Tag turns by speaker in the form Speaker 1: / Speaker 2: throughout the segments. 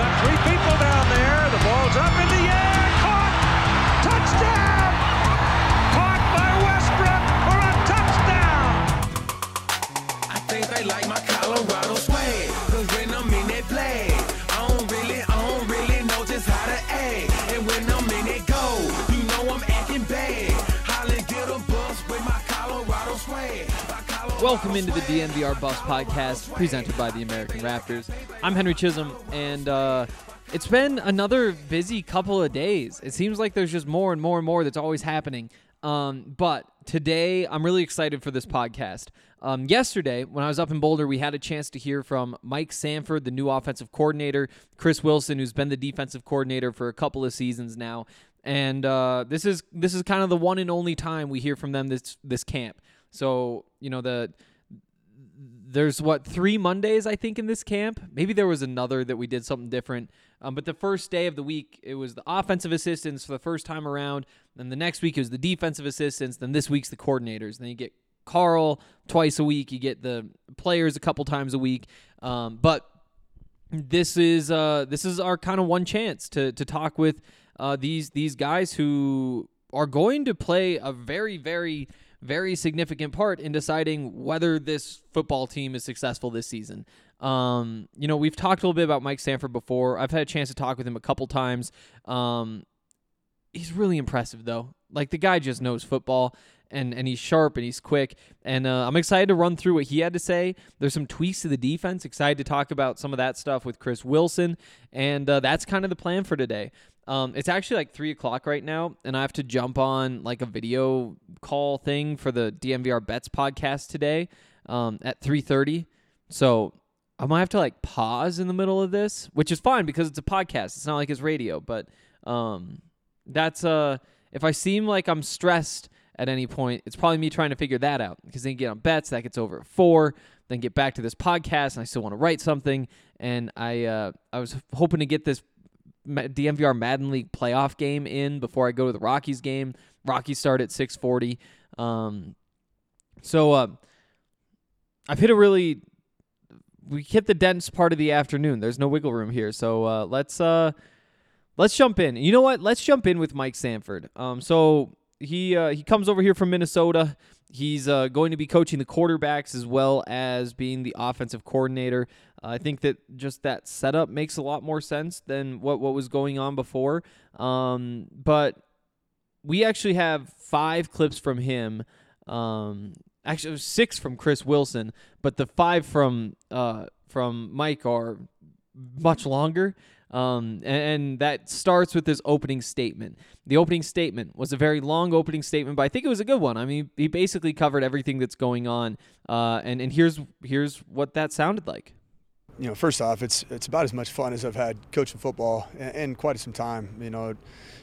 Speaker 1: Got three people down there. The ball's up in the air. Caught. Touchdown. Caught by Westbrook for a touchdown.
Speaker 2: I think they like my Colorado swag. Cause when I'm in that play, I don't really, I don't really know just how to act. And when I'm in it go, you know I'm acting bad. Holland get a bus with my Colorado swag.
Speaker 3: Welcome into the DNVR Buffs podcast presented by the American Raptors. I'm Henry Chisholm, and uh, it's been another busy couple of days. It seems like there's just more and more and more that's always happening. Um, but today, I'm really excited for this podcast. Um, yesterday, when I was up in Boulder, we had a chance to hear from Mike Sanford, the new offensive coordinator, Chris Wilson, who's been the defensive coordinator for a couple of seasons now, and uh, this is this is kind of the one and only time we hear from them this this camp. So you know the there's what three Mondays I think in this camp. Maybe there was another that we did something different. Um, but the first day of the week, it was the offensive assistants for the first time around. Then the next week it was the defensive assistants. Then this week's the coordinators. Then you get Karl twice a week. You get the players a couple times a week. Um, but this is uh, this is our kind of one chance to to talk with uh, these these guys who are going to play a very very very significant part in deciding whether this football team is successful this season. Um, you know, we've talked a little bit about Mike Sanford before. I've had a chance to talk with him a couple times. Um, he's really impressive though. Like the guy just knows football and and he's sharp and he's quick. And uh, I'm excited to run through what he had to say. There's some tweaks to the defense. Excited to talk about some of that stuff with Chris Wilson, and uh, that's kind of the plan for today. Um, it's actually like three o'clock right now, and I have to jump on like a video call thing for the DNVR Bets podcast today um, at three thirty. So I might have to like pause in the middle of this, which is fine because it's a podcast. It's not like it's radio, but um, that's uh, if I seem like I'm stressed at any point, it's probably me trying to figure that out because then get on bets that gets over at four, then get back to this podcast, and I still want to write something, and I uh, I was hoping to get this DNVR Madden League playoff game in before I go to the Rockies game. Rockies start at six forty, um, so uh, I've hit a really we hit the dense part of the afternoon. There's no wiggle room here, so uh, let's uh, let's jump in. You know what? Let's jump in with Mike Sanford. Um, so he uh, he comes over here from Minnesota. He's uh, going to be coaching the quarterbacks as well as being the offensive coordinator. I think that just that setup makes a lot more sense than what what was going on before. Um, but we actually have five clips from him. Um, actually, six from Chris Wilson, but the five from uh, from Mike are much longer. Um, and, and that starts with this opening statement. The opening statement was a very long opening statement, but I think it was a good one. I mean, he basically covered everything that's going on. Uh, and and here's here's what that sounded like.
Speaker 4: you know, first off, it's it's about as much fun as I've had coaching football in, in quite some time. You know,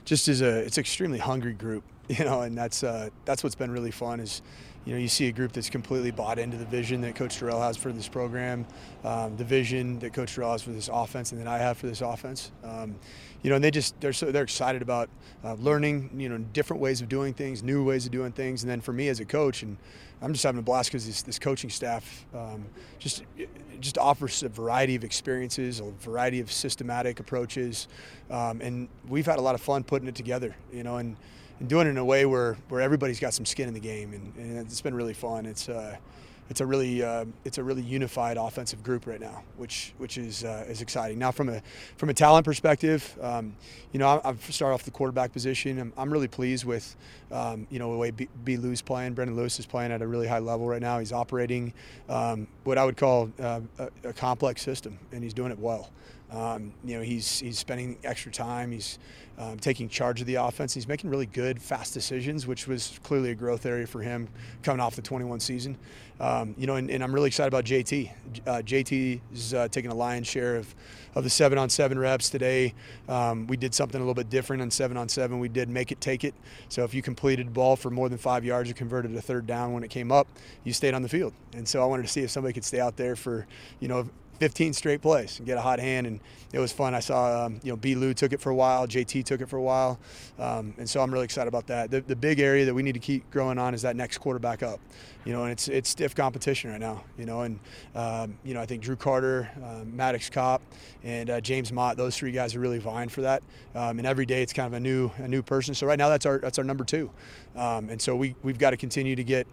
Speaker 4: just as a it's extremely hungry group. You know, and that's uh, that's what's been really fun is, you know, you see a group that's completely bought into the vision that Coach Dorrell has for this program, um, the vision that Coach Dorrell has for this offense, and that I have for this offense. Um, you know, and they just they're so they're excited about uh, learning, you know, different ways of doing things, new ways of doing things, and then for me as a coach and I'm just having a blast because this, this coaching staff um, just just offers a variety of experiences, a variety of systematic approaches, um, and we've had a lot of fun putting it together. You know, and, and doing it in a way where, where everybody's got some skin in the game, and, and it's been really fun. It's uh, it's a really uh, it's a really unified offensive group right now, which which is uh, is exciting. Now from a from a talent perspective, um, you know I've started off the quarterback position. I'm, I'm really pleased with um, you know the way B, B. Lou's playing. Brendan Lewis is playing at a really high level right now. He's operating um, what I would call uh, a, a complex system, and he's doing it well. Um, you know, he's he's spending extra time. He's um, taking charge of the offense. He's making really good, fast decisions, which was clearly a growth area for him coming off the 21 season. Um, you know, and, and, I'm really excited about JT. Uh, JT is uh, taking a lion's share of, of the seven on seven reps today. Um, we did something a little bit different on seven on seven. We did make it take it. So if you completed the ball for more than five yards, you converted a third down when it came up, you stayed on the field. And so I wanted to see if somebody could stay out there for, you know, 15 straight plays and get a hot hand. And it was fun. I saw, um, you know, B. Lou took it for a while, JT took it for a while. Um, and so I'm really excited about that. The, the big area that we need to keep growing on is that next quarterback up, you know, and it's, it's stiff competition right now, you know, and, um, you know, I think Drew Carter, uh, Maddox Kopp, and uh, James Mott, those three guys are really vying for that. Um, and every day it's kind of a new, a new person. So right now that's our, that's our number two. Um, and so we, we've got to continue to get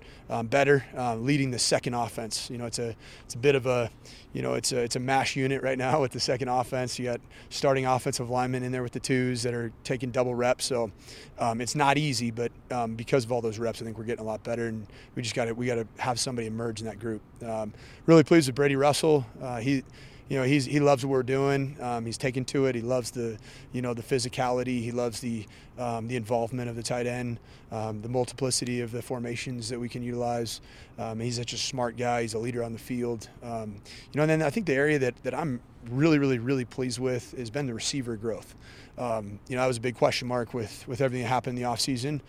Speaker 4: better, uh, leading the second offense. You know, it's a, it's a bit of a, you know, it's a, it's a mash unit right now with the second offense. You got starting offensive linemen in there with the twos that are taking double reps. So um, it's not easy, but um, because of all those reps, I think we're getting a lot better. And we just got to we got to have somebody emerge in that group. Um, really pleased with Brady Russell. Uh, he you know he's he loves what we're doing. Um, he's taken to it. He loves the you know the physicality. He loves the um, the involvement of the tight end, um, the multiplicity of the formations that we can utilize. Um, he's such a smart guy. He's a leader on the field. Um, you know, and then I think the area that that I'm really really really pleased with has been the receiver growth. Um, you know, that was a big question mark with with everything that happened in the offseason.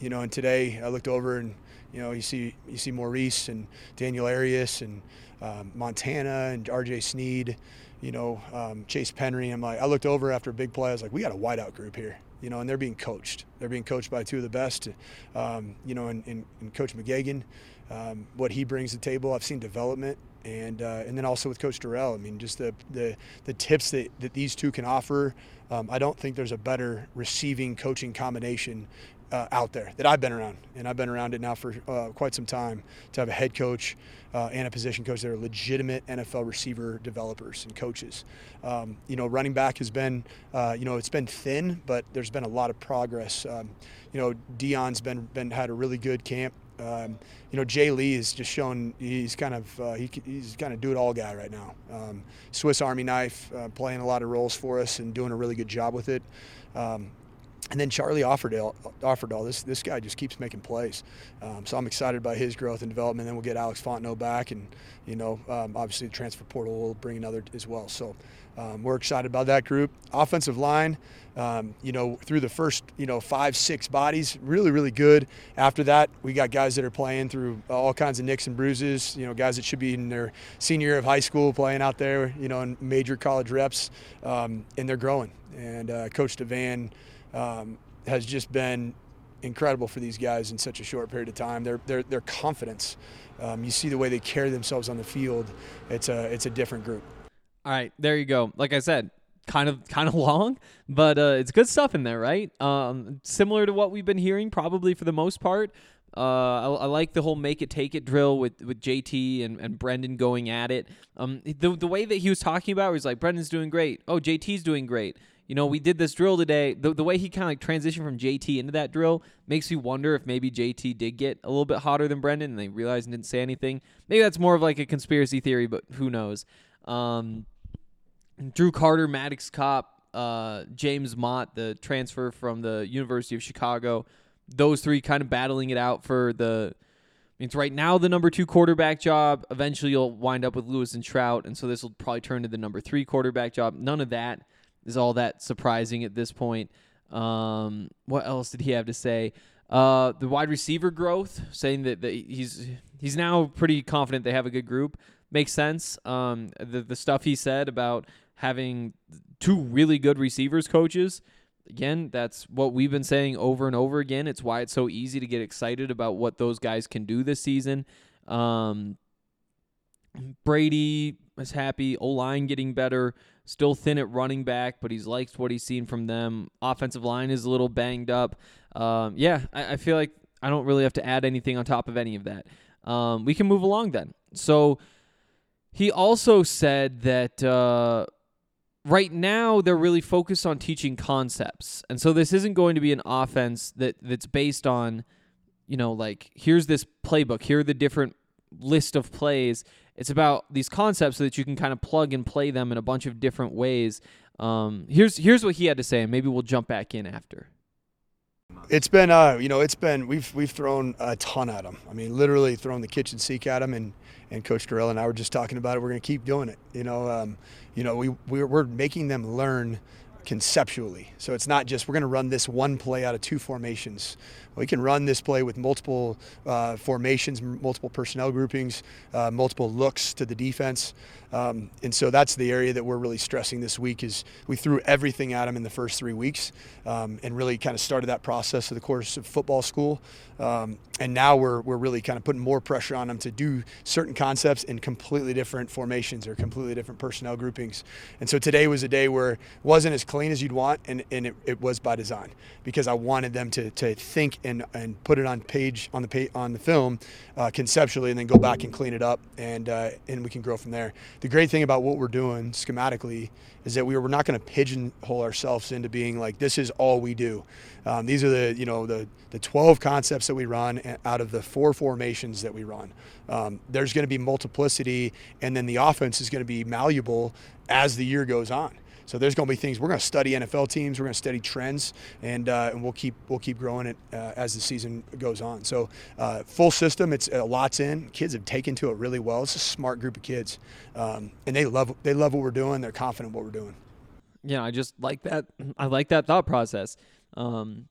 Speaker 4: you know, and today I looked over and you know, you see you see Maurice and Daniel Arias and um, Montana and R.J. Sneed, you know, um, Chase Penry. I'm like, I looked over after a big play. I was like, we got a wideout group here, you know, and they're being coached. They're being coached by two of the best, um, you know, and, and, and Coach McGeoghan, um, what he brings to the table. I've seen development. And, uh, and then also with Coach Dorrell, I mean, just the, the, the tips that, that these two can offer. Um, I don't think there's a better receiving coaching combination uh, out there that I've been around, and I've been around it now for uh, quite some time. To have a head coach uh, and a position coach that are legitimate NFL receiver developers and coaches. Um, you know, running back has been, uh, you know, it's been thin, but there's been a lot of progress. Um, you know, Deion's been been had a really good camp. Um, you know, Jay Lee is just shown he's kind of uh, he, he's kind of do it all guy right now. Um, Swiss Army knife, uh, playing a lot of roles for us and doing a really good job with it. Um, and then Charlie Offerdahl, Offerdahl this this guy just keeps making plays. Um, so I'm excited by his growth and development. Then we'll get Alex Fontenot back, and you know, um, obviously the transfer portal will bring another as well. So um, we're excited about that group. Offensive line, um, you know, through the first you know five six bodies, really really good. After that, we got guys that are playing through all kinds of nicks and bruises. You know, guys that should be in their senior year of high school playing out there. You know, in major college reps, um, and they're growing. And uh, Coach Devan um, has just been incredible for these guys in such a short period of time. Their their, their confidence, um, you see the way they carry themselves on the field. It's a it's a different group.
Speaker 3: All right, there you go. Like I said, kind of kind of long, but uh, it's good stuff in there, right? Um, similar to what we've been hearing, probably for the most part. Uh, I, I, like the whole make it take it drill with, with JT and, and Brendan going at it. Um, the the way that he was talking about was like Brendan's doing great. Oh, JT's doing great you know, we did this drill today. The, the way he kind of like transitioned from JT into that drill makes me wonder if maybe JT did get a little bit hotter than Brendan and they realized and didn't say anything. Maybe that's more of like a conspiracy theory, but who knows? Um, Drew Carter, Maddox Kopp, uh, James Mott, the transfer from the University of Chicago. Those three kind of battling it out for the. Means right now the number two quarterback job. Eventually you'll wind up with Lewis and Shrout, and so this will probably turn to the number three quarterback job. None of that is all that surprising at this point. Um, what else did he have to say? Uh, the wide receiver growth, saying that, that he's he's now pretty confident they have a good group, makes sense. Um, the the stuff he said about having two really good receivers coaches, again, that's what we've been saying over and over again. It's why it's so easy to get excited about what those guys can do this season. Um, Brady is happy. O line getting better. Still thin at running back, but he's liked what he's seen from them. Offensive line is a little banged up. Um, yeah, I, I, feel like I don't really have to add anything on top of any of that. Um, we can move along then. So he also said that uh, right now they're really focused on teaching concepts, and so this isn't going to be an offense that that's based on, you know, like here's this playbook, here are the different list of plays It's about these concepts so that you can kind of plug and play them in a bunch of different ways. Um, here's here's what he had to say, and maybe we'll jump back in after.
Speaker 4: It's been, uh, you know, it's been we've we've thrown a ton at them. I mean, literally thrown the kitchen sink at them, and and Coach Dorrell and I were just talking about it. We're going to keep doing it. You know, um, you know, we we're, we're making them learn conceptually. So it's not just we're going to run this one play out of two formations. We can run this play with multiple uh, formations, multiple personnel groupings, uh, multiple looks to the defense. Um, and so that's the area that we're really stressing this week is we threw everything at them in the first three weeks um, and really kind of started that process of the course of football school. Um, and now we're, we're really kind of putting more pressure on them to do certain concepts in completely different formations or completely different personnel groupings. And so today was a day where it wasn't as clean as you'd want, and, and it, it was by design because I wanted them to, to think and, and put it on page on the page, on the film uh, conceptually, and then go back and clean it up, and uh, and we can grow from there. The great thing about what we're doing schematically is that we are, we're not going to pigeonhole ourselves into being like this is all we do. Um, these are the you know the the 12 concepts that we run out of the four formations that we run. Um, there's going to be multiplicity, and then the offense is going to be malleable as the year goes on. So there's going to be things we're going to study NFL teams. We're going to study trends, and uh, and we'll keep we'll keep growing it uh, as the season goes on. So uh, full system, it's a lot's in. Kids have taken to it really well. It's a smart group of kids, um, and they love they love what we're doing. They're confident what we're doing.
Speaker 3: Yeah, I just like that. I like that thought process. Um,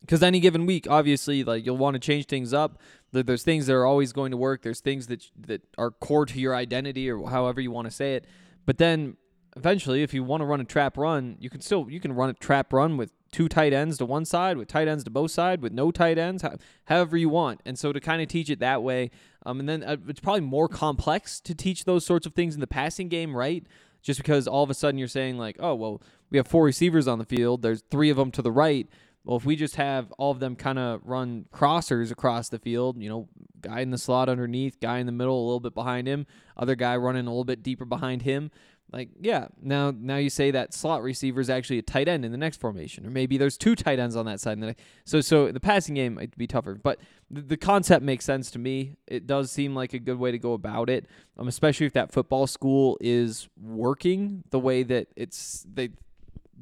Speaker 3: because any given week, obviously, like you'll want to change things up. There's things that are always going to work. There's things that that are core to your identity, or however you want to say it. But then eventually, if you want to run a trap run, you can still you can run a trap run with two tight ends to one side, with tight ends to both side, with no tight ends, however you want. And so to kind of teach it that way, um, and then uh, it's probably more complex to teach those sorts of things in the passing game, right? Just because all of a sudden you're saying like, oh well, we have four receivers on the field. There's three of them to the right. Well, if we just have all of them kind of run crossers across the field, you know, guy in the slot underneath, guy in the middle, a little bit behind him, other guy running a little bit deeper behind him, like, yeah, now now you say that slot receiver is actually a tight end in the next formation, or maybe there's two tight ends on that side. And so so the passing game might be tougher, but the, the, concept makes sense to me. It does seem like a good way to go about it, um, especially if that football school is working the way that it's they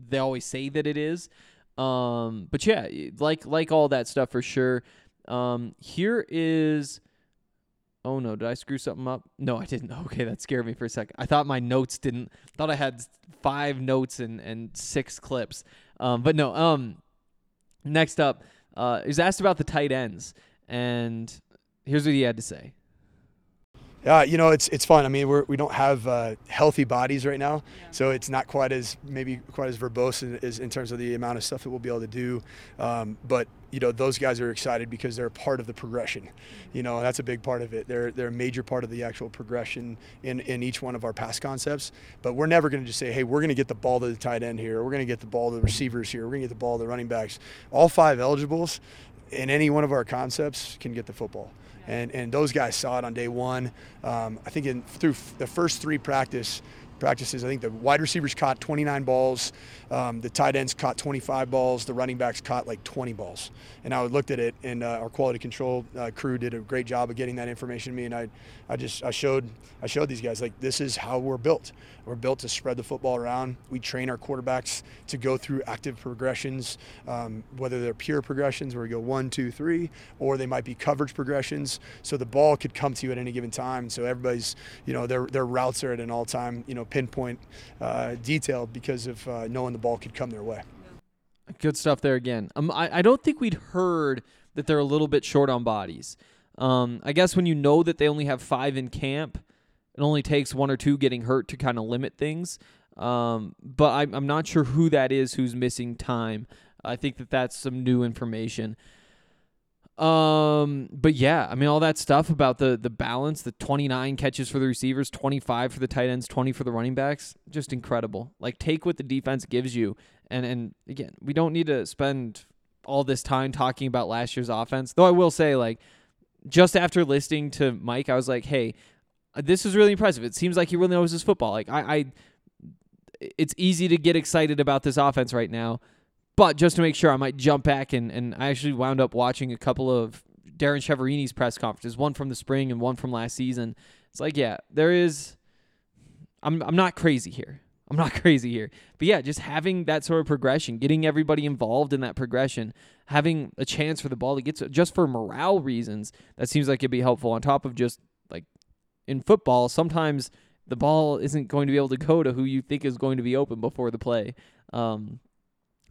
Speaker 3: they always say that it is. Um, but yeah, like like all that stuff for sure. Um, here is Oh no, did I screw something up? No, I didn't. Okay, that scared me for a second. I thought my notes didn't. Thought I had five notes and and six clips. Um, but no. Um, next up, uh, was asked about the tight ends, and here's what he had to say.
Speaker 4: Yeah, you know, it's it's fun. I mean, we're, we don't have uh, healthy bodies right now, so it's not quite as maybe quite as verbose as in terms of the amount of stuff that we'll be able to do. Um, but you know, those guys are excited because they're a part of the progression. You know, that's a big part of it. They're they're a major part of the actual progression in in each one of our pass concepts. But we're never going to just say, hey, we're going to get the ball to the tight end here. We're going to get the ball to the receivers here. We're going to get the ball to the running backs. All five eligibles in any one of our concepts can get the football and and those guys saw it on day one. Um, I think in through the first three practice practices, I think the wide receivers caught 29 balls, um, the tight ends caught 25 balls, the running backs caught like 20 balls. And I looked at it, and uh, our quality control uh, crew did a great job of getting that information to me. And I, I just I showed I showed these guys like this is how we're built. We're built to spread the football around. We train our quarterbacks to go through active progressions, um, whether they're pure progressions where we go one, two, three, or they might be coverage progressions. So the ball could come to you at any given time. So everybody's, you know, their their routes are at an all-time, you know, pinpoint uh, detail because of uh, knowing the ball could come their way.
Speaker 3: Good stuff there again. Um, I, I don't think we'd heard that they're a little bit short on bodies. Um, I guess when you know that they only have five in camp, it only takes one or two getting hurt to kind of limit things. Um, but I'm, I'm not sure who that is who's missing time. I think that that's some new information. Um, but yeah, I mean all that stuff about the the balance, the 29 catches for the receivers, 25 for the tight ends, 20 for the running backs, just incredible. Like take what the defense gives you, and and again, we don't need to spend all this time talking about last year's offense. Though I will say, like, just after listening to Mike, I was like, hey, this is really impressive. It seems like he really knows his football. Like I, I it's easy to get excited about this offense right now but just to make sure, I might jump back and, and I actually wound up watching a couple of Darrin Chiaverini's press conferences, one from the spring and one from last season. It's like, yeah, there is. I'm I'm not crazy here. I'm not crazy here. But yeah, just having that sort of progression, getting everybody involved in that progression, having a chance for the ball to get to, just for morale reasons, that seems like it'd be helpful on top of just like in football, sometimes the ball isn't going to be able to go to who you think is going to be open before the play. Um,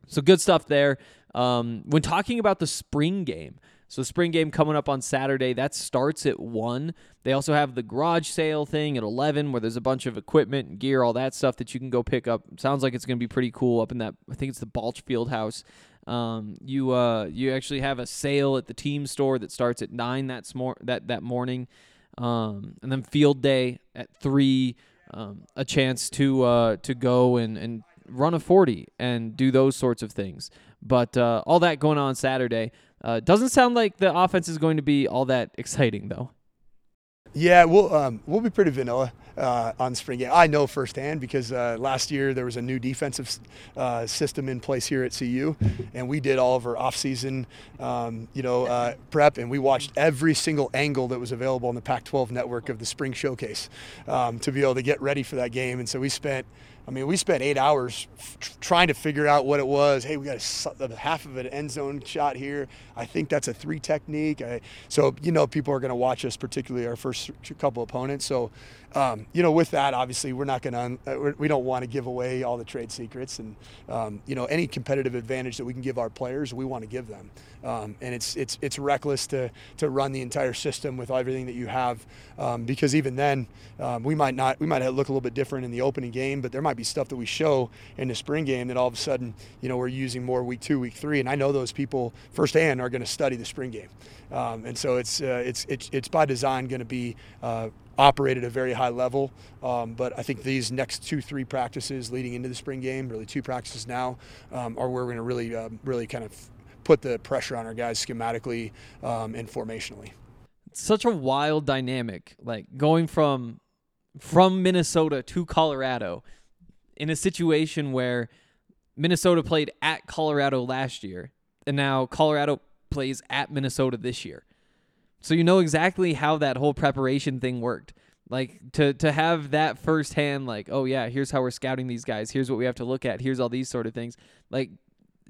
Speaker 3: so good stuff there. Um, when talking about the spring game, so spring game coming up on Saturday, that starts at one. They also have the garage sale thing at eleven, where there's a bunch of equipment and gear, all that stuff that you can go pick up. Sounds like it's going to be pretty cool up in that. I think it's the Balch Field House. Um, you uh, you actually have a sale at the team store that starts at nine that smor- that that morning, um, and then field day at three. Um, a chance to uh, to go and, and run a 40 and do those sorts of things. But uh, all that going on Saturday. Uh, doesn't sound like the offense is going to be all that exciting, though.
Speaker 4: Yeah, we'll um, we'll be pretty vanilla uh, on spring game. I know firsthand because uh, last year there was a new defensive uh, system in place here at CU, and we did all of our off-season, um, you know, uh, prep, and we watched every single angle that was available on the Pac-12 network of the spring showcase um, to be able to get ready for that game. And so we spent I mean, we spent eight hours f- trying to figure out what it was. Hey, we got a, half of an end zone shot here. I think that's a three technique. I, so, you know, people are going to watch us, particularly our first couple opponents. So, um, you know, with that, obviously, we're not going to, uh, we don't want to give away all the trade secrets. And, um, you know, any competitive advantage that we can give our players, we want to give them. Um, and it's, it's, it's reckless to, to run the entire system with everything that you have um, because even then, um, we might not, we might look a little bit different in the opening game, but there might be stuff that we show in the spring game that all of a sudden, you know, we're using more week two, week three. And I know those people firsthand are going to study the spring game. Um, and so it's, uh, it's, it's, it's by design going to be uh, operate at a very high level. Um, but I think these next two, three practices leading into the spring game, really two practices now, um, are where we're going to really, uh, really kind of put the pressure on our guys schematically um, and formationally.
Speaker 3: Such a wild dynamic, like going from from Minnesota to Colorado in a situation where Minnesota played at Colorado last year, and now Colorado plays at Minnesota this year. So you know exactly how that whole preparation thing worked. Like to to have that firsthand, like, oh yeah, here's how we're scouting these guys. Here's what we have to look at. Here's all these sort of things. Like,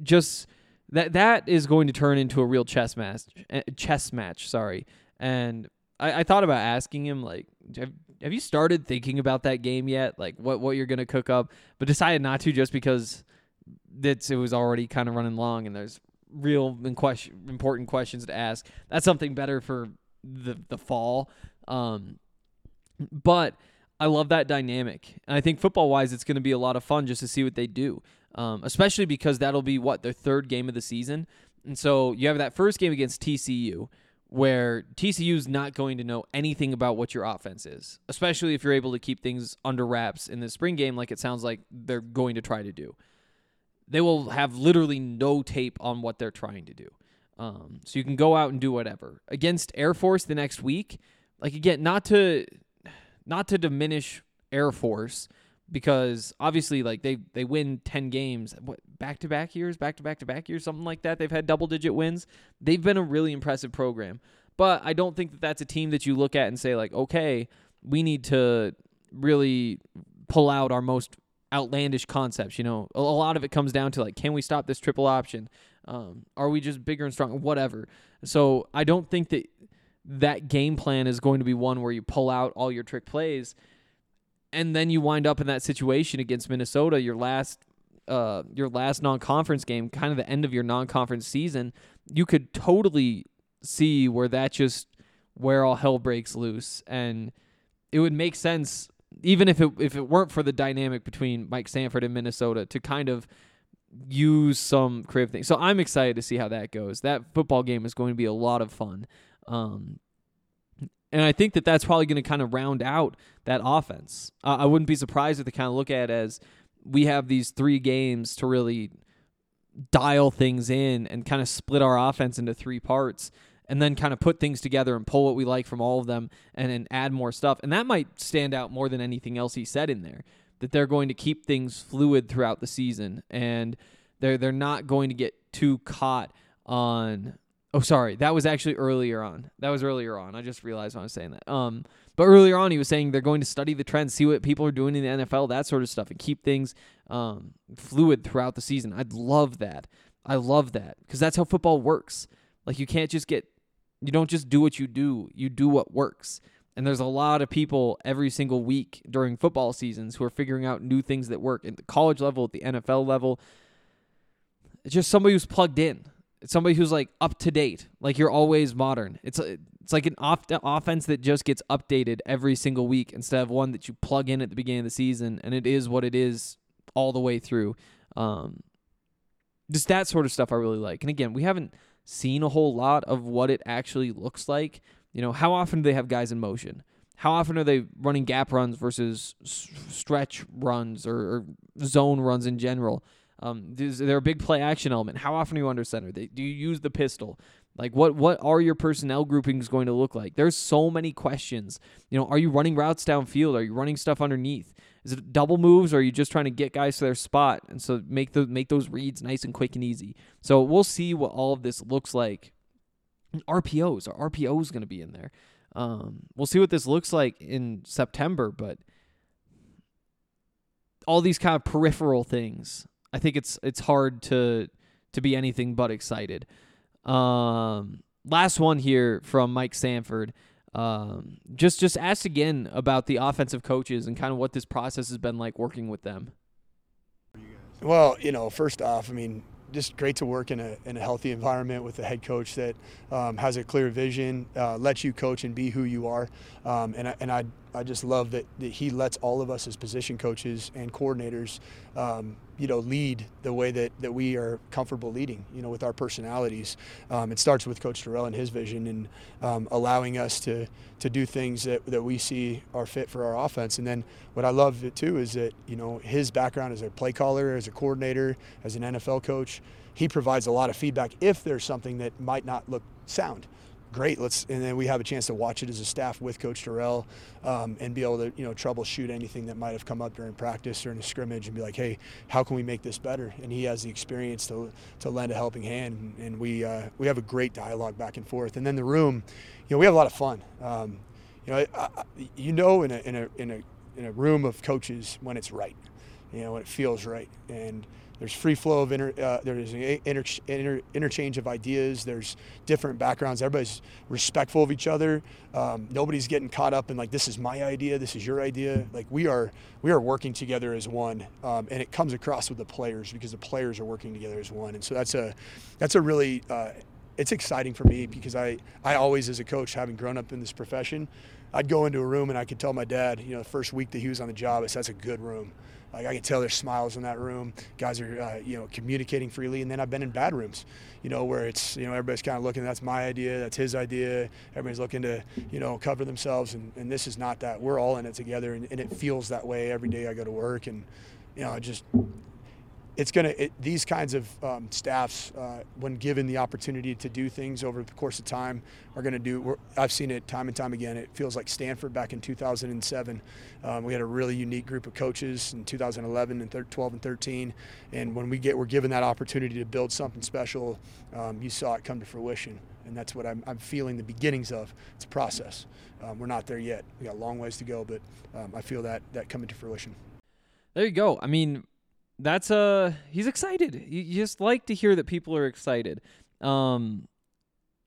Speaker 3: just that that is going to turn into a real chess match. Eh, chess match, sorry. And I, I thought about asking him, like, have, have you started thinking about that game yet? Like, what what you're gonna cook up? But decided not to, just because it was already kind of running long, and there's real question, important questions to ask. That's something better for the the fall. Um, but I love that dynamic. And I think football wise, it's going to be a lot of fun just to see what they do, um, especially because that'll be what their third game of the season. And so you have that first game against TCU where TCU is not going to know anything about what your offense is, especially if you're able to keep things under wraps in the spring game, like it sounds like they're going to try to do. They will have literally no tape on what they're trying to do. Um, so you can go out and do whatever against Air Force the next week. Like again, not to not to diminish Air Force because obviously like they they win 10 games back to back years back to back to back years something like that they've had double digit wins they've been a really impressive program but i don't think that that's a team that you look at and say like okay we need to really pull out our most outlandish concepts you know? A, a lot of it comes down to like can we stop this triple option? Um, are we just bigger and stronger? Whatever. So i don't think that that game plan is going to be one where you pull out all your trick plays and then you wind up in that situation against Minnesota your last uh your last non-conference game kind of the end of your non-conference season. You could totally see where that just where all hell breaks loose and it would make sense even if it if it weren't for the dynamic between Mike Sanford and Minnesota to kind of use some creative things. So I'm excited to see how that goes. That football game is going to be a lot of fun. Um, and I think that that's probably going to kind of round out that offense. Uh, I wouldn't be surprised if they kind of look at as we have these three games to really dial things in and kind of split our offense into three parts and then kind of put things together and pull what we like from all of them and then add more stuff. And that might stand out more than anything else he said in there that they're going to keep things fluid throughout the season and they're they're not going to get too caught on Oh, sorry. That was actually earlier on. That was earlier on. I just realized when I was saying that. Um, but earlier on, he was saying they're going to study the trends, see what people are doing in the NFL, that sort of stuff, and keep things um, fluid throughout the season. I'd love that. I love that because that's how football works. Like you can't just get, you don't just do what you do. You do what works. And there's a lot of people every single week during football seasons who are figuring out new things that work at the college level, at the NFL level. It's just somebody who's plugged in. It's somebody who's like up to date. Like you're always modern. It's a, it's like an off- offense that just gets updated every single week instead of one that you plug in at the beginning of the season and it is what it is all the way through. Um, just that sort of stuff I really like. And again, we haven't seen a whole lot of what it actually looks like. You know, how often do they have guys in motion? How often are they running gap runs versus s- stretch runs or, or zone runs in general? Um, is there a big play action element? How often are you under center? They, do you use the pistol? Like what what are your personnel groupings going to look like? There's so many questions. You know, are you running routes downfield? Are you running stuff underneath? Is it double moves or are you just trying to get guys to their spot and so make the make those reads nice and quick and easy? So we'll see what all of this looks like. RPOs, are RPOs going to be in there? Um, we'll see what this looks like in September, but all these kind of peripheral things, I think it's it's hard to to be anything but excited. Um, last one here from Mike Sanford. Um, just just asked again about the offensive coaches and kind of what this process has been like working with them.
Speaker 4: Well, you know, first off, I mean, just great to work in a, in a healthy environment with a head coach that um, has a clear vision, uh, lets you coach and be who you are. Um, and I, and I, I just love that, that he lets all of us as position coaches and coordinators, um, you know, lead the way that, that we are comfortable leading, you know, with our personalities. Um, it starts with Coach Dorrell and his vision and um, allowing us to, to do things that, that we see are fit for our offense. And then what I love it too is that, you know, his background as a play caller, as a coordinator, as an NFL coach, he provides a lot of feedback if there's something that might not look sound great. Let's and then we have a chance to watch it as a staff with Coach Dorrell um, and be able to you know troubleshoot anything that might have come up during practice or in a scrimmage and be like, hey, how can we make this better? And he has the experience to to lend a helping hand, and we uh, we have a great dialogue back and forth. And then the room, you know, we have a lot of fun. Um, you know, I, I, you know, in a in a in a in a room of coaches when it's right, you know, when it feels right, and there's free flow of inter, uh, there's inter, inter, interchange of ideas. There's different backgrounds. Everybody's respectful of each other. Um, nobody's getting caught up in like this is my idea, this is your idea. Like we are we are working together as one, um, and it comes across with the players because the players are working together as one. And so that's a that's a really uh, it's exciting for me because I I always as a coach having grown up in this profession, I'd go into a room and I could tell my dad, you know, the first week that he was on the job, I said that's a good room. Like I can tell there's smiles in that room. Guys are, uh, you know, communicating freely. And then I've been in bad rooms, you know, where it's, you know, everybody's kind of looking. That's my idea. That's his idea. Everybody's looking to, you know, cover themselves. And, and this is not that. We're all in it together, and, and it feels that way every day I go to work. And, you know, just it's going to these kinds of um, staffs uh, when given the opportunity to do things over the course of time are going to do i've seen it time and time again. It feels like stanford back in 2007 um, we had a really unique group of coaches in 2011 and 12 and 13 and when we get we're given that opportunity to build something special um, you saw it come to fruition. And that's what I'm, I'm feeling the beginnings of. It's a process. Um, we're not there yet. We got a long ways to go but um, i feel that that coming to fruition.
Speaker 3: There you go. I mean that's uh he's excited. You, you just like to hear that people are excited. Um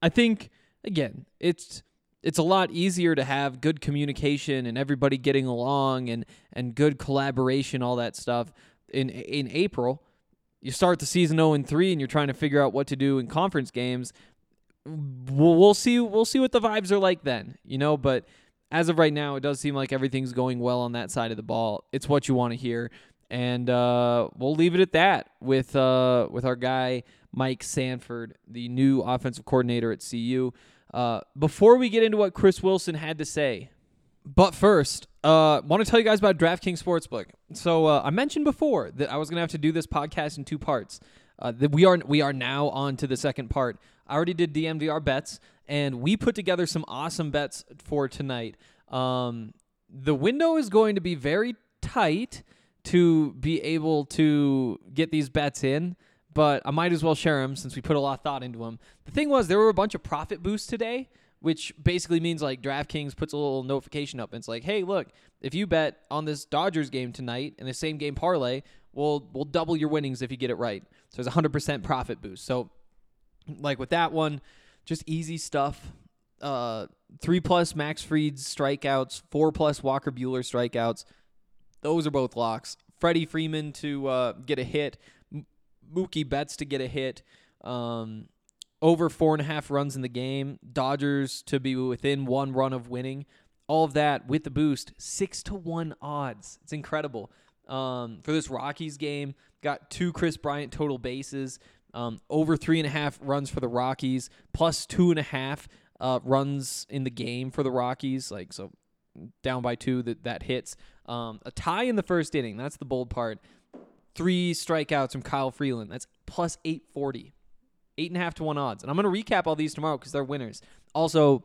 Speaker 3: I think again, it's it's a lot easier to have good communication and everybody getting along and and good collaboration all that stuff in in April. You start the season 0 and 3 and you're trying to figure out what to do in conference games. We'll, we'll see we'll see what the vibes are like then, you know, but as of right now, it does seem like everything's going well on that side of the ball. It's what you want to hear and uh, we'll leave it at that with uh, with our guy Mike Sanford, the new offensive coordinator at CU. Uh, before we get into what Chris Wilson had to say, but first, uh, want to tell you guys about DraftKings Sportsbook. So uh, I mentioned before that I was gonna have to do this podcast in two parts. Uh, that we are we are now on to the second part. I already did DNVR bets, and we put together some awesome bets for tonight. Um, the window is going to be very tight to be able to get these bets in. but I might as well share them since we put a lot of thought into them. The thing was, there were a bunch of profit boosts today, which basically means like DraftKings puts a little notification up and it's like, hey, look, if you bet on this Dodgers game tonight in the same game parlay, we'll we'll double your winnings if you get it right. So there's a hundred percent profit boost. So like with that one, just easy stuff. Uh, three plus Max Fried's strikeouts, four plus Walker Buehler strikeouts. Those are both locks. Freddie Freeman to uh, get a hit, Mookie Betts to get a hit. Um, over four and a half runs in the game. Dodgers to be within one run of winning. All of that with the boost, six to one odds. It's incredible. Um, for this Rockies game, got two Kris Bryant total bases, um, over three and a half runs for the Rockies, plus two and a half uh, runs in the game for the Rockies. Like so, down by two that that hits. Um, a tie in the first inning. That's the bold part. Three strikeouts from Kyle Freeland. That's 840. Eight and a half to one odds. And I'm going to recap all these tomorrow because they're winners. Also,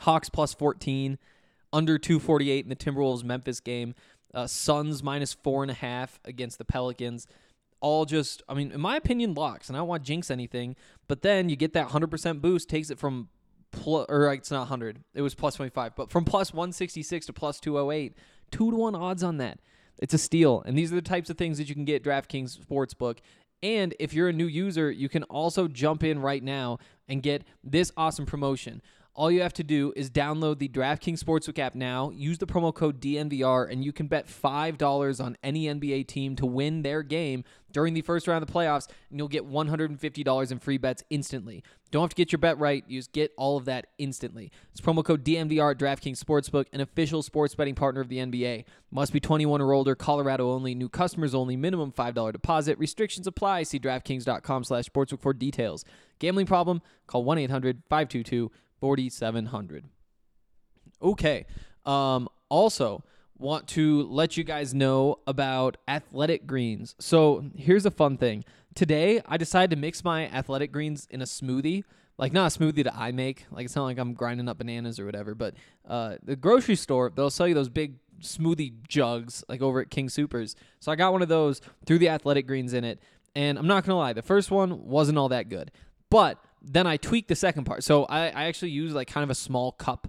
Speaker 3: Hawks plus 14, under 248 in the Timberwolves Memphis game. Uh, Suns minus four and a half against the Pelicans. All just, I mean, in my opinion, locks. And I don't want jinx anything. But then you get that 100% boost, takes it from, plus, or it's not 100, it was plus 25, but from plus 166 to plus 208. Two to one odds on that. It's a steal. And these are the types of things that you can get DraftKings Sportsbook. And if you're a new user, you can also jump in right now and get this awesome promotion. All you have to do is download the DraftKings Sportsbook app now, use the promo code DNVR, and you can bet $5 on any NBA team to win their game during the first round of the playoffs, and you'll get $150 in free bets instantly. Don't have to get your bet right, you just get all of that instantly. It's promo code DNVR at DraftKings Sportsbook, an official sports betting partner of the NBA. Must be 21 or older, Colorado only, new customers only, minimum $5 deposit. Restrictions apply. See DraftKings.com slash sportsbook for details. Gambling problem? Call 1 800 522 4700. Okay. Um, also, want to let you guys know about athletic greens. So here's a fun thing. Today, I decided to mix my athletic greens in a smoothie. Like not a smoothie that I make. Like it's not like I'm grinding up bananas or whatever. But uh, the grocery store, they'll sell you those big smoothie jugs like over at King Supers. So I got one of those, threw the athletic greens in it, and I'm not gonna lie, the first one wasn't all that good. But then I tweaked the second part. So I, I actually used like kind of a small cup.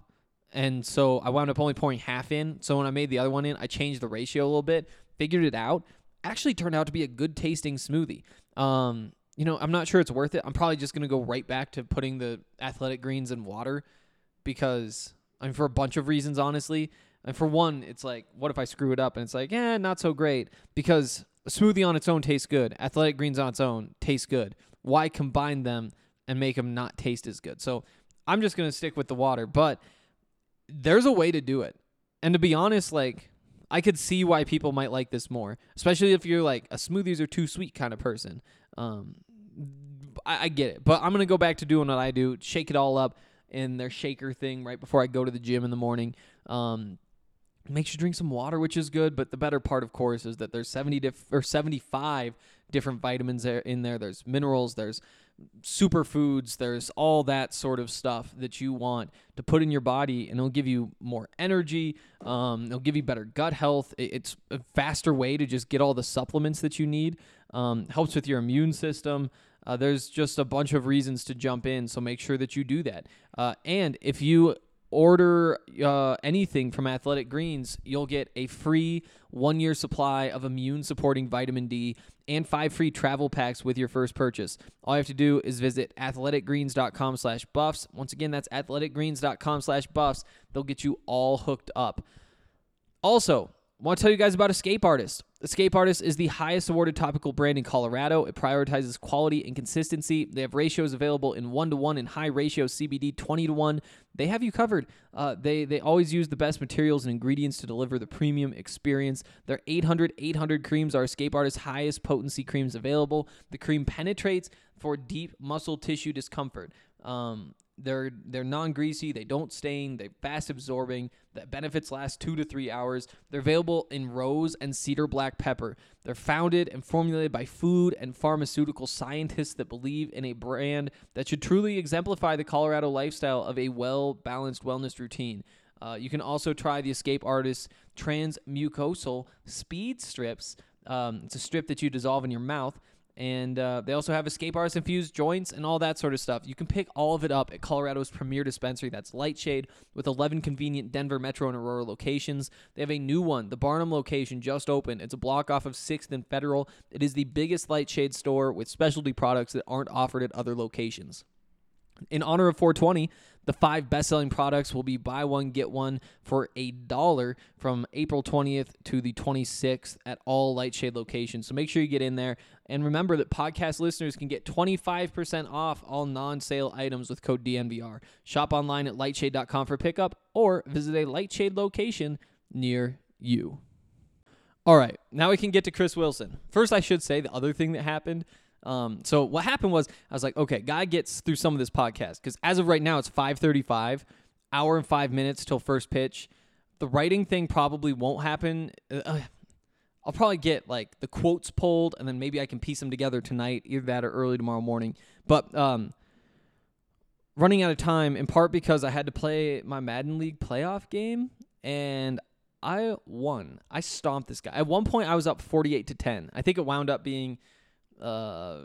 Speaker 3: And so I wound up only pouring half in. So when I made the other one in, I changed the ratio a little bit, figured it out. Actually turned out to be a good tasting smoothie. Um, you know, I'm not sure it's worth it. I'm probably just gonna go right back to putting the athletic greens in water because I mean for a bunch of reasons, honestly. And for one, it's like, what if I screw it up? And it's like, eh, not so great. Because a smoothie on its own tastes good. Athletic greens on its own tastes good. Why combine them and make them not taste as good? So I'm just gonna stick with the water. But there's a way to do it. And to be honest, like I could see why people might like this more, especially if you're like a smoothies are too sweet kind of person. Um, I, I get it, but I'm gonna go back to doing what I do: shake it all up in their shaker thing right before I go to the gym in the morning. Um, makes you drink some water, which is good. But the better part, of course, is that there's 70 diff- or 75 different vitamins there in there. There's minerals. There's superfoods. There's all that sort of stuff that you want to put in your body, and it'll give you more energy. Um, it'll give you better gut health. It's a faster way to just get all the supplements that you need. Um, helps with your immune system. Uh, there's just a bunch of reasons to jump in, so make sure that you do that. Uh, and if you order uh, anything from Athletic Greens, you'll get a free one year supply of immune supporting vitamin D and five free travel packs with your first purchase. All you have to do is visit athleticgreens.com slash buffs. Once again, that's athleticgreens.com slash buffs. They'll get you all hooked up. Also, want to tell you guys about Escape Artist. Escape Artist is the highest awarded topical brand in Colorado. It prioritizes quality and consistency. They have ratios available in one to one and high ratio CBD twenty to one. They have you covered. Uh, they they always use the best materials and ingredients to deliver the premium experience. Their 800 800 creams are Escape Artist's highest potency creams available. The cream penetrates for deep muscle tissue discomfort. Um, they're they're non-greasy. They don't stain. They're fast absorbing. The benefits last two to three hours. They're available in rose and cedar black pepper. They're founded and formulated by food and pharmaceutical scientists that believe in a brand that should truly exemplify the Colorado lifestyle of a well-balanced wellness routine. Uh, you can also try the Escape Artist Transmucosal Speed Strips. Um, it's a strip that you dissolve in your mouth And uh, they also have escape artist infused joints and all that sort of stuff. You can pick all of it up at Colorado's premier dispensary. That's Lightshade, with 11 convenient Denver Metro and Aurora locations. They have a new one, the Barnum location, just opened. It's a block off of 6th and Federal. It is the biggest Lightshade store with specialty products that aren't offered at other locations. In honor of 420, the five best-selling products will be buy one get one for a dollar from April 20th to the 26th at all Lightshade locations. So make sure you get in there and remember that podcast listeners can get 25% off all non-sale items with code DNVR. Shop online at lightshade.com for pickup or visit a Lightshade location near you. All right, now we can get to Chris Wilson. First, I should say the other thing that happened um, so what happened was I was like, okay, guy gets through some of this podcast because as of right now it's 5:35, hour and five minutes till first pitch. The writing thing probably won't happen. Uh, I'll probably get like the quotes pulled and then maybe I can piece them together tonight, either that or early tomorrow morning. But um, running out of time in part because I had to play my Madden League playoff game and I won. I stomped this guy. At one point I was up 48 to 10. I think it wound up being uh,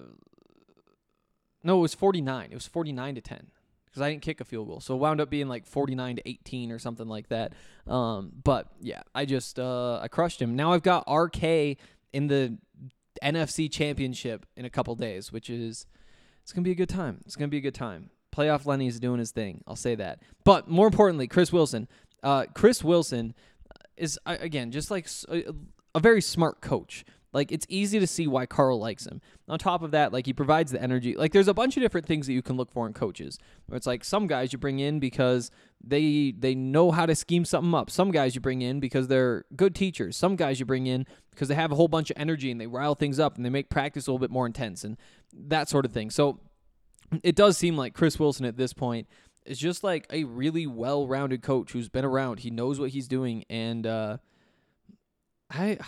Speaker 3: no, it was 49. It was 49 to 10 because I didn't kick a field goal. So it wound up being like 49 to 18 or something like that. Um, but yeah, I just uh, I crushed him. Now I've got RK in the NFC Championship in a couple days, which is it's gonna be a good time. It's gonna be a good time. Playoff Lenny is doing his thing. I'll say that. But more importantly, Chris Wilson. Uh, Chris Wilson is again just like a very smart coach. Like it's easy to see why Karl likes him. On top of that, like he provides the energy. Like there's a bunch of different things that you can look for in coaches. Where it's like some guys you bring in because they they know how to scheme something up. Some guys you bring in because they're good teachers. Some guys you bring in because they have a whole bunch of energy and they rile things up and they make practice a little bit more intense and that sort of thing. So it does seem like Chris Wilson at this point is just like a really well-rounded coach who's been around. He knows what he's doing and uh I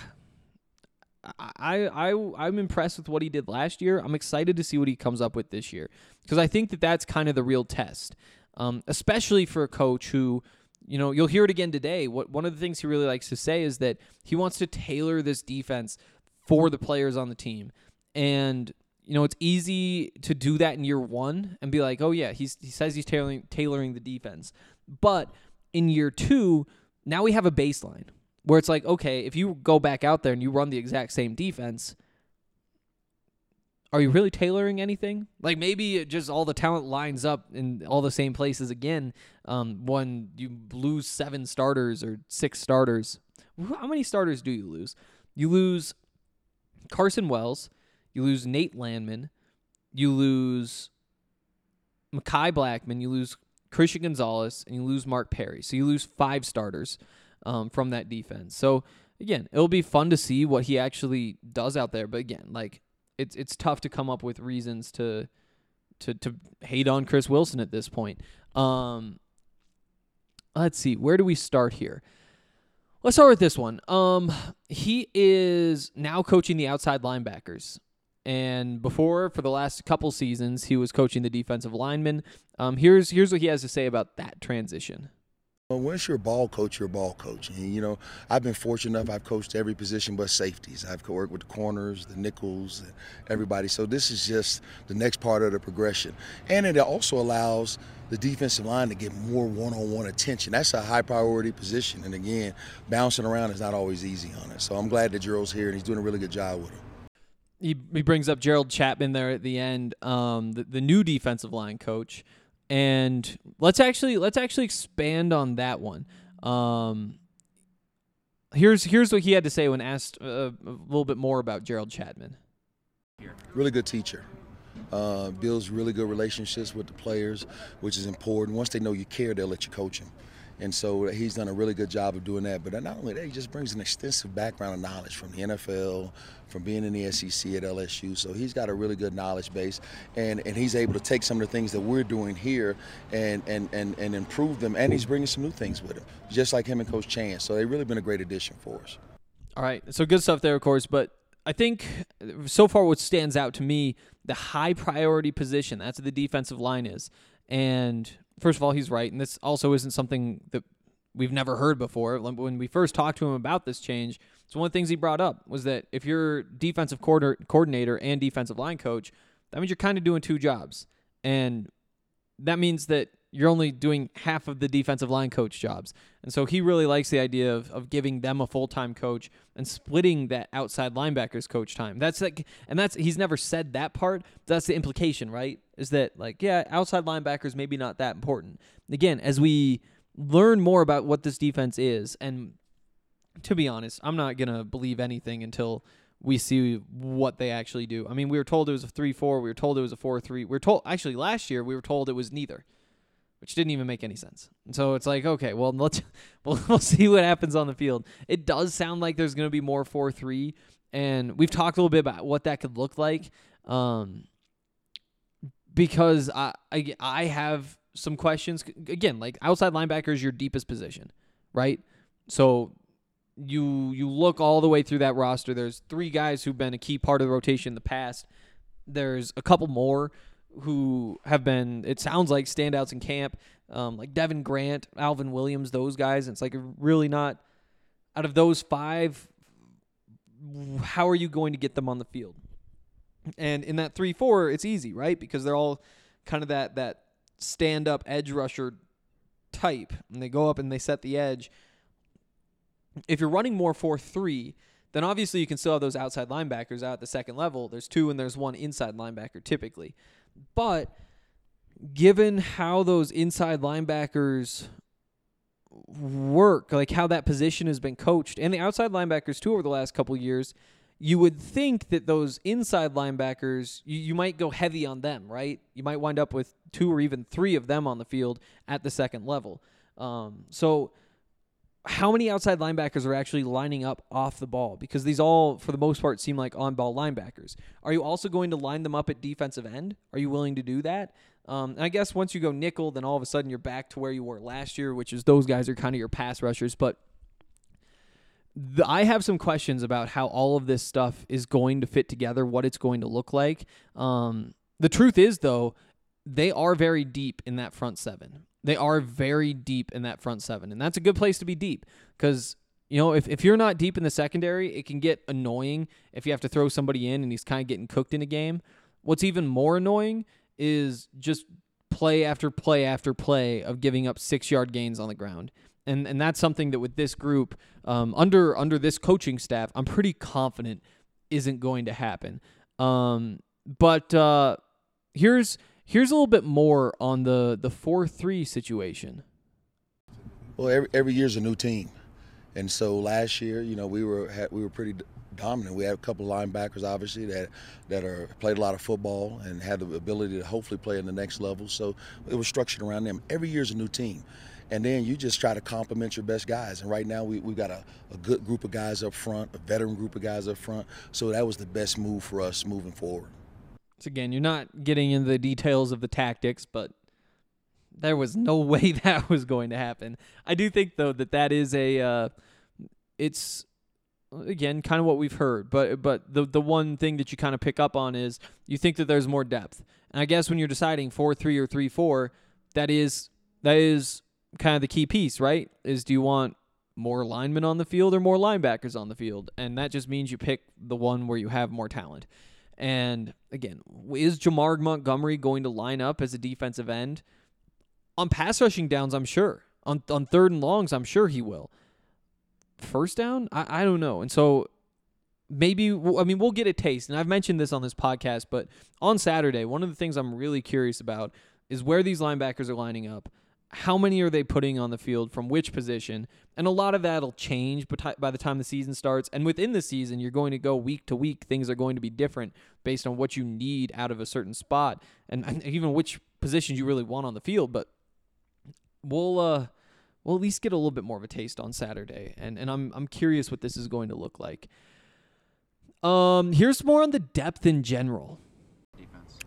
Speaker 3: I I I'm impressed with what he did last year. I'm excited to see what he comes up with this year because I think that that's kind of the real test, um, especially for a coach who, you know, you'll hear it again today. What one of the things he really likes to say is that he wants to tailor this defense for the players on the team, and you know it's easy to do that in year one and be like, oh yeah, he's he says he's tailoring tailoring the defense, but in year two, now we have a baseline where it's like, okay, if you go back out there and you run the exact same defense, are you really tailoring anything? Like maybe just all the talent lines up in all the same places again. Um, when you lose seven starters or six starters, how many starters do you lose? You lose Carson Wells, you lose Nate Landman, you lose Mekhi Blackmon, you lose Christian Gonzalez, and you lose Mark Perry. So you lose five starters um, from that defense. So again, it'll be fun to see what he actually does out there. But again, like it's it's tough to come up with reasons to to to hate on Chris Wilson at this point. Um, let's see, where do we start here? Let's start with this one. Um, he is now coaching the outside linebackers. And before, for the last couple seasons, he was coaching the defensive linemen. Um, here's here's what he has to say about that transition.
Speaker 5: Once you're a ball coach, you're a ball coach. And, you know, I've been fortunate enough, I've coached every position but safeties. I've worked with the corners, the nickels, everybody. So this is just the next part of the progression. And it also allows the defensive line to get more one-on-one attention. That's a high priority position. And again, bouncing around is not always easy on it. So I'm glad that Gerald's here and he's doing a really good job with him.
Speaker 3: He, he brings up Gerald Chatman there at the end, um, the, the new defensive line coach and let's actually let's actually expand on that one. Um, here's here's what he had to say when asked uh, a little bit more about Gerald Chatman.
Speaker 5: Really good teacher. Uh, builds really good relationships with the players, which is important. Once they know you care, they'll let you coach them. And so uh, he's done a really good job of doing that. But uh, not only that, he just brings an extensive background of knowledge from the NFL, from being in the SEC at LSU. So he's got a really good knowledge base, and, and he's able to take some of the things that we're doing here and, and, and, and improve them. And he's bringing some new things with him, just like him and Coach Chan. So they've really been a great addition for us.
Speaker 3: All right. So good stuff there, of course. But I think uh, so far what stands out to me, the high priority position, that's what the defensive line is. And first of all, he's right, and this also isn't something that we've never heard before. When we first talked to him about this change, it's one of the things he brought up was that if you're defensive coordi- coordinator and defensive line coach, that means you're kind of doing two jobs. And that means that you're only doing half of the defensive line coach jobs. And so he really likes the idea of, of giving them a full time coach and splitting that outside linebackers coach time. That's like, and that's, he's never said that part. That's the implication, right? Is that like, yeah, outside linebackers maybe not that important. Again, as we learn more about what this defense is, and to be honest, I'm not going to believe anything until we see what they actually do. I mean, we were told it was a 3 4. We were told it was a 4 3. We were told, actually, last year, we were told it was neither, which didn't even make any sense. And so it's like, okay, well, let's we'll, we'll see what happens on the field. It does sound like there's going to be more 4 3. And we've talked a little bit about what that could look like. Um, because I, I, I have some questions. Again, like outside linebacker is your deepest position, right? So you you look all the way through that roster. There's three guys who've been a key part of the rotation in the past. There's a couple more who have been. It sounds like standouts in camp, um, like Devin Grant, Alvin Williams, those guys. And it's like really not out of those five. How are you going to get them on the field? And in that three four, it's easy, right? Because they're all kind of that that stand up edge rusher type, and they go up and they set the edge if you're running more 4 3, then obviously you can still have those outside linebackers out at the second level. There's two and there's one inside linebacker typically. But given how those inside linebackers work, like how that position has been coached, and the outside linebackers too over the last couple years, you would think that those inside linebackers, you, you might go heavy on them, right? You might wind up with two or even three of them on the field at the second level. Um, so how many outside linebackers are actually lining up off the ball? Because these all, for the most part, seem like on ball linebackers. Are you also going to line them up at defensive end? Are you willing to do that? Um, I guess once you go nickel, then all of a sudden you're back to where you were last year, which is those guys are kind of your pass rushers. But the, I have some questions about how all of this stuff is going to fit together, what it's going to look like. Um, the truth is, though, they are very deep in that front seven. They are very deep in that front seven, and that's a good place to be deep because you know if, if you're not deep in the secondary, it can get annoying if you have to throw somebody in and he's kind of getting cooked in a game. What's even more annoying is just play after play after play of giving up six yard gains on the ground. And, and that's something that with this group um, under under this coaching staff, I'm pretty confident isn't going to happen. Um, but uh, here's here's a little bit more on the the four three situation.
Speaker 5: Well, every every year's a new team, and so last year, you know, we were had, we were pretty dominant. We had a couple of linebackers, obviously, that that are played a lot of football and had the ability to hopefully play in the next level. So it was structured around them. Every year's a new team. And then you just try to complement your best guys. And right now we, we've got a, a good group of guys up front, a veteran group of guys up front. So that was the best move for us moving forward.
Speaker 3: So again, you're not getting into the details of the tactics, but there was no way that was going to happen. I do think though that that is a uh, it's again kind of what we've heard, but but the the one thing that you kind of pick up on is you think that there's more depth. And I guess when you're deciding 4-3 or 3-4, that is that is kind of the key piece, right? Is do you want more linemen on the field or more linebackers on the field? And that just means you pick the one where you have more talent. And again, is Jamar Montgomery going to line up as a defensive end? On pass rushing downs, I'm sure. On on third and longs, I'm sure he will. First down, I, I don't know. And so maybe I mean we'll get a taste. And I've mentioned this on this podcast, but on Saturday, one of the things I'm really curious about is where these linebackers are lining up. How many are they putting on the field from which position? And a lot of that'll change by the time the season starts. And within the season, you're going to go week to week. Things are going to be different based on what you need out of a certain spot and, and even which positions you really want on the field. But we'll uh, we'll at least get a little bit more of a taste on Saturday. And and I'm I'm curious what this is going to look like. Um, here's more on the depth in general.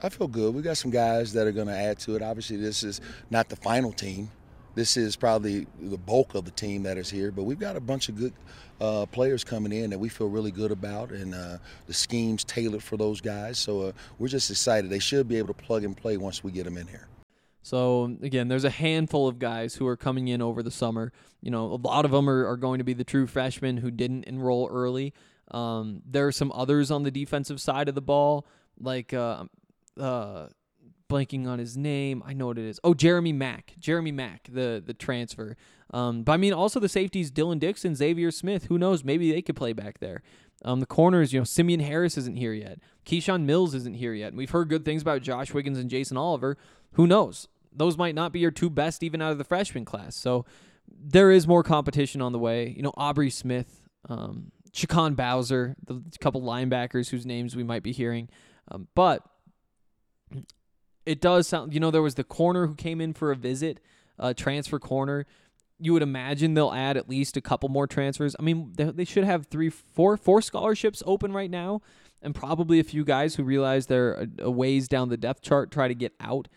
Speaker 5: I feel good. We got some guys that are going to add to it. Obviously, this is not the final team. This is probably the bulk of the team that is here, but we've got a bunch of good uh, players coming in that we feel really good about, and uh, the schemes tailored for those guys. So uh, we're just excited. They should be able to plug and play once we get them in here.
Speaker 3: So again, there's a handful of guys who are coming in over the summer. You know, a lot of them are, are going to be the true freshmen who didn't enroll early. Um, there are some others on the defensive side of the ball, like uh, uh, blanking on his name. I know what it is. Oh, Jeremy Mack. Jeremy Mack, the the transfer. Um, but I mean, also the safeties, Dylan Dixon, Xavier Smith. Who knows? Maybe they could play back there. Um, the corners, you know, Simeon Harris isn't here yet. Keyshawn Mills isn't here yet. And we've heard good things about Josh Wiggins and Jason Oliver. Who knows? Those might not be your two best even out of the freshman class. So there is more competition on the way. You know, Aubrey Smith, um, Chacon Bowser, the couple linebackers whose names we might be hearing. Um, but it does sound, you know, there was the corner who came in for a visit, uh, transfer corner. You would imagine they'll add at least a couple more transfers. I mean, they, they should have three, four, four scholarships open right now, and probably a few guys who realize they're a, a ways down the depth chart try to get out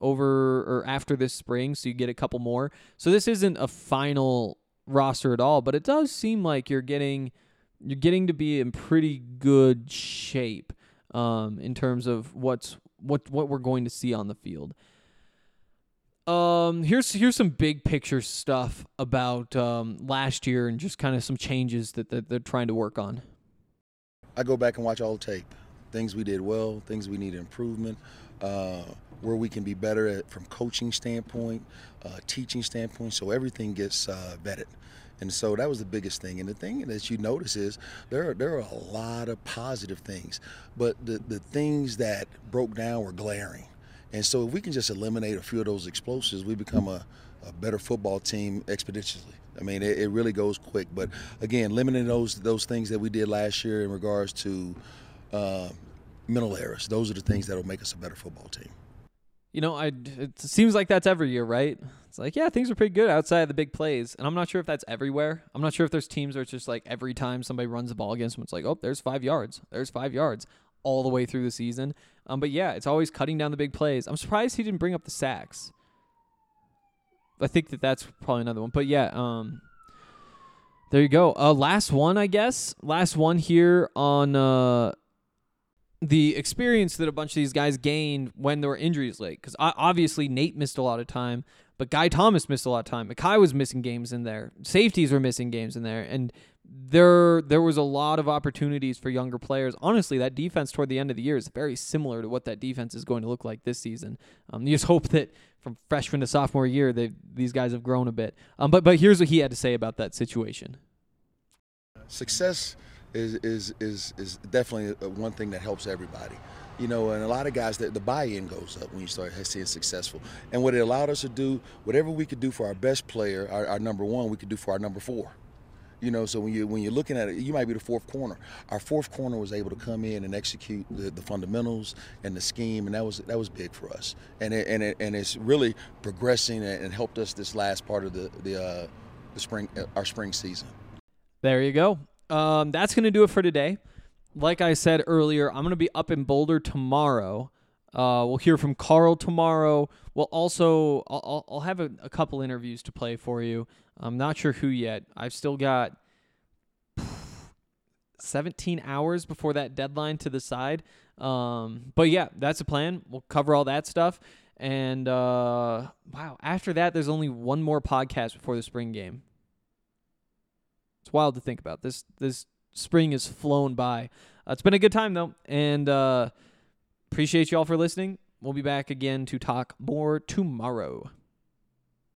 Speaker 3: over or after this spring, so you get a couple more. So this isn't a final roster at all, but it does seem like you're getting you're getting to be in pretty good shape um, in terms of what's what what we're going to see on the field. Um, here's here's some big picture stuff about um, last year and just kind of some changes that, that they're trying to work on.
Speaker 5: I go back and watch all tape, things we did well, things we need improvement, uh, where we can be better at from coaching standpoint, uh, teaching standpoint. So everything gets uh, vetted. And so that was the biggest thing. And the thing that you notice is there are, there are a lot of positive things, but the, the things that broke down were glaring. And so if we can just eliminate a few of those explosives, we become a, a better football team expeditiously. I mean, it, it, really goes quick. But again, limiting those those things that we did last year in regards to uh, mental errors, those are the things that will make us a better football team.
Speaker 3: You know, I it seems like that's every year, right? It's like, yeah, things are pretty good outside of the big plays. And I'm not sure if that's everywhere. I'm not sure if there's teams where it's just like every time somebody runs the ball against them, it's like, oh, there's five yards. There's five yards all the way through the season. Um, but yeah, it's always cutting down the big plays. I'm surprised he didn't bring up the sacks. I think that that's probably another one. But yeah, um, there you go. Uh, last one, I guess. Last one here on uh, the experience that a bunch of these guys gained when there were injuries late. Because obviously Nate missed a lot of time, but Guy Thomas missed a lot of time. Mekhi was missing games in there. Safeties were missing games in there, and there there was a lot of opportunities for younger players. Honestly, that defense toward the end of the year is very similar to what that defense is going to look like this season. Um, you just hope that from freshman to sophomore year, they these guys have grown a bit. Um, but but here's what he had to say about that situation.
Speaker 5: Success is is is is definitely one thing that helps everybody. You know, and a lot of guys that the buy-in goes up when you start seeing successful. And what it allowed us to do, whatever we could do for our best player, our, our number one, we could do for our number four. You know, so when you when you're looking at it, you might be the fourth corner. Our fourth corner was able to come in and execute the, the fundamentals and the scheme, and that was that was big for us. And it, and it, and it's really progressing and helped us this last part of the the uh, the spring our spring season.
Speaker 3: There you go um, that's going to do it for today. Like I said earlier, I'm going to be up in Boulder tomorrow. Uh, we'll hear from Karl tomorrow. We'll also I'll, I'll have a, a, couple interviews to play for you. I'm not sure who yet. I've still got 17 hours before that deadline to the side. Um, but yeah, that's the plan. We'll cover all that stuff. And uh, wow, after that, there's only one more podcast before the spring game. It's wild to think about. This this spring has flown by. Uh, it's been a good time though, and uh, appreciate you all for listening. We'll be back again to talk more tomorrow.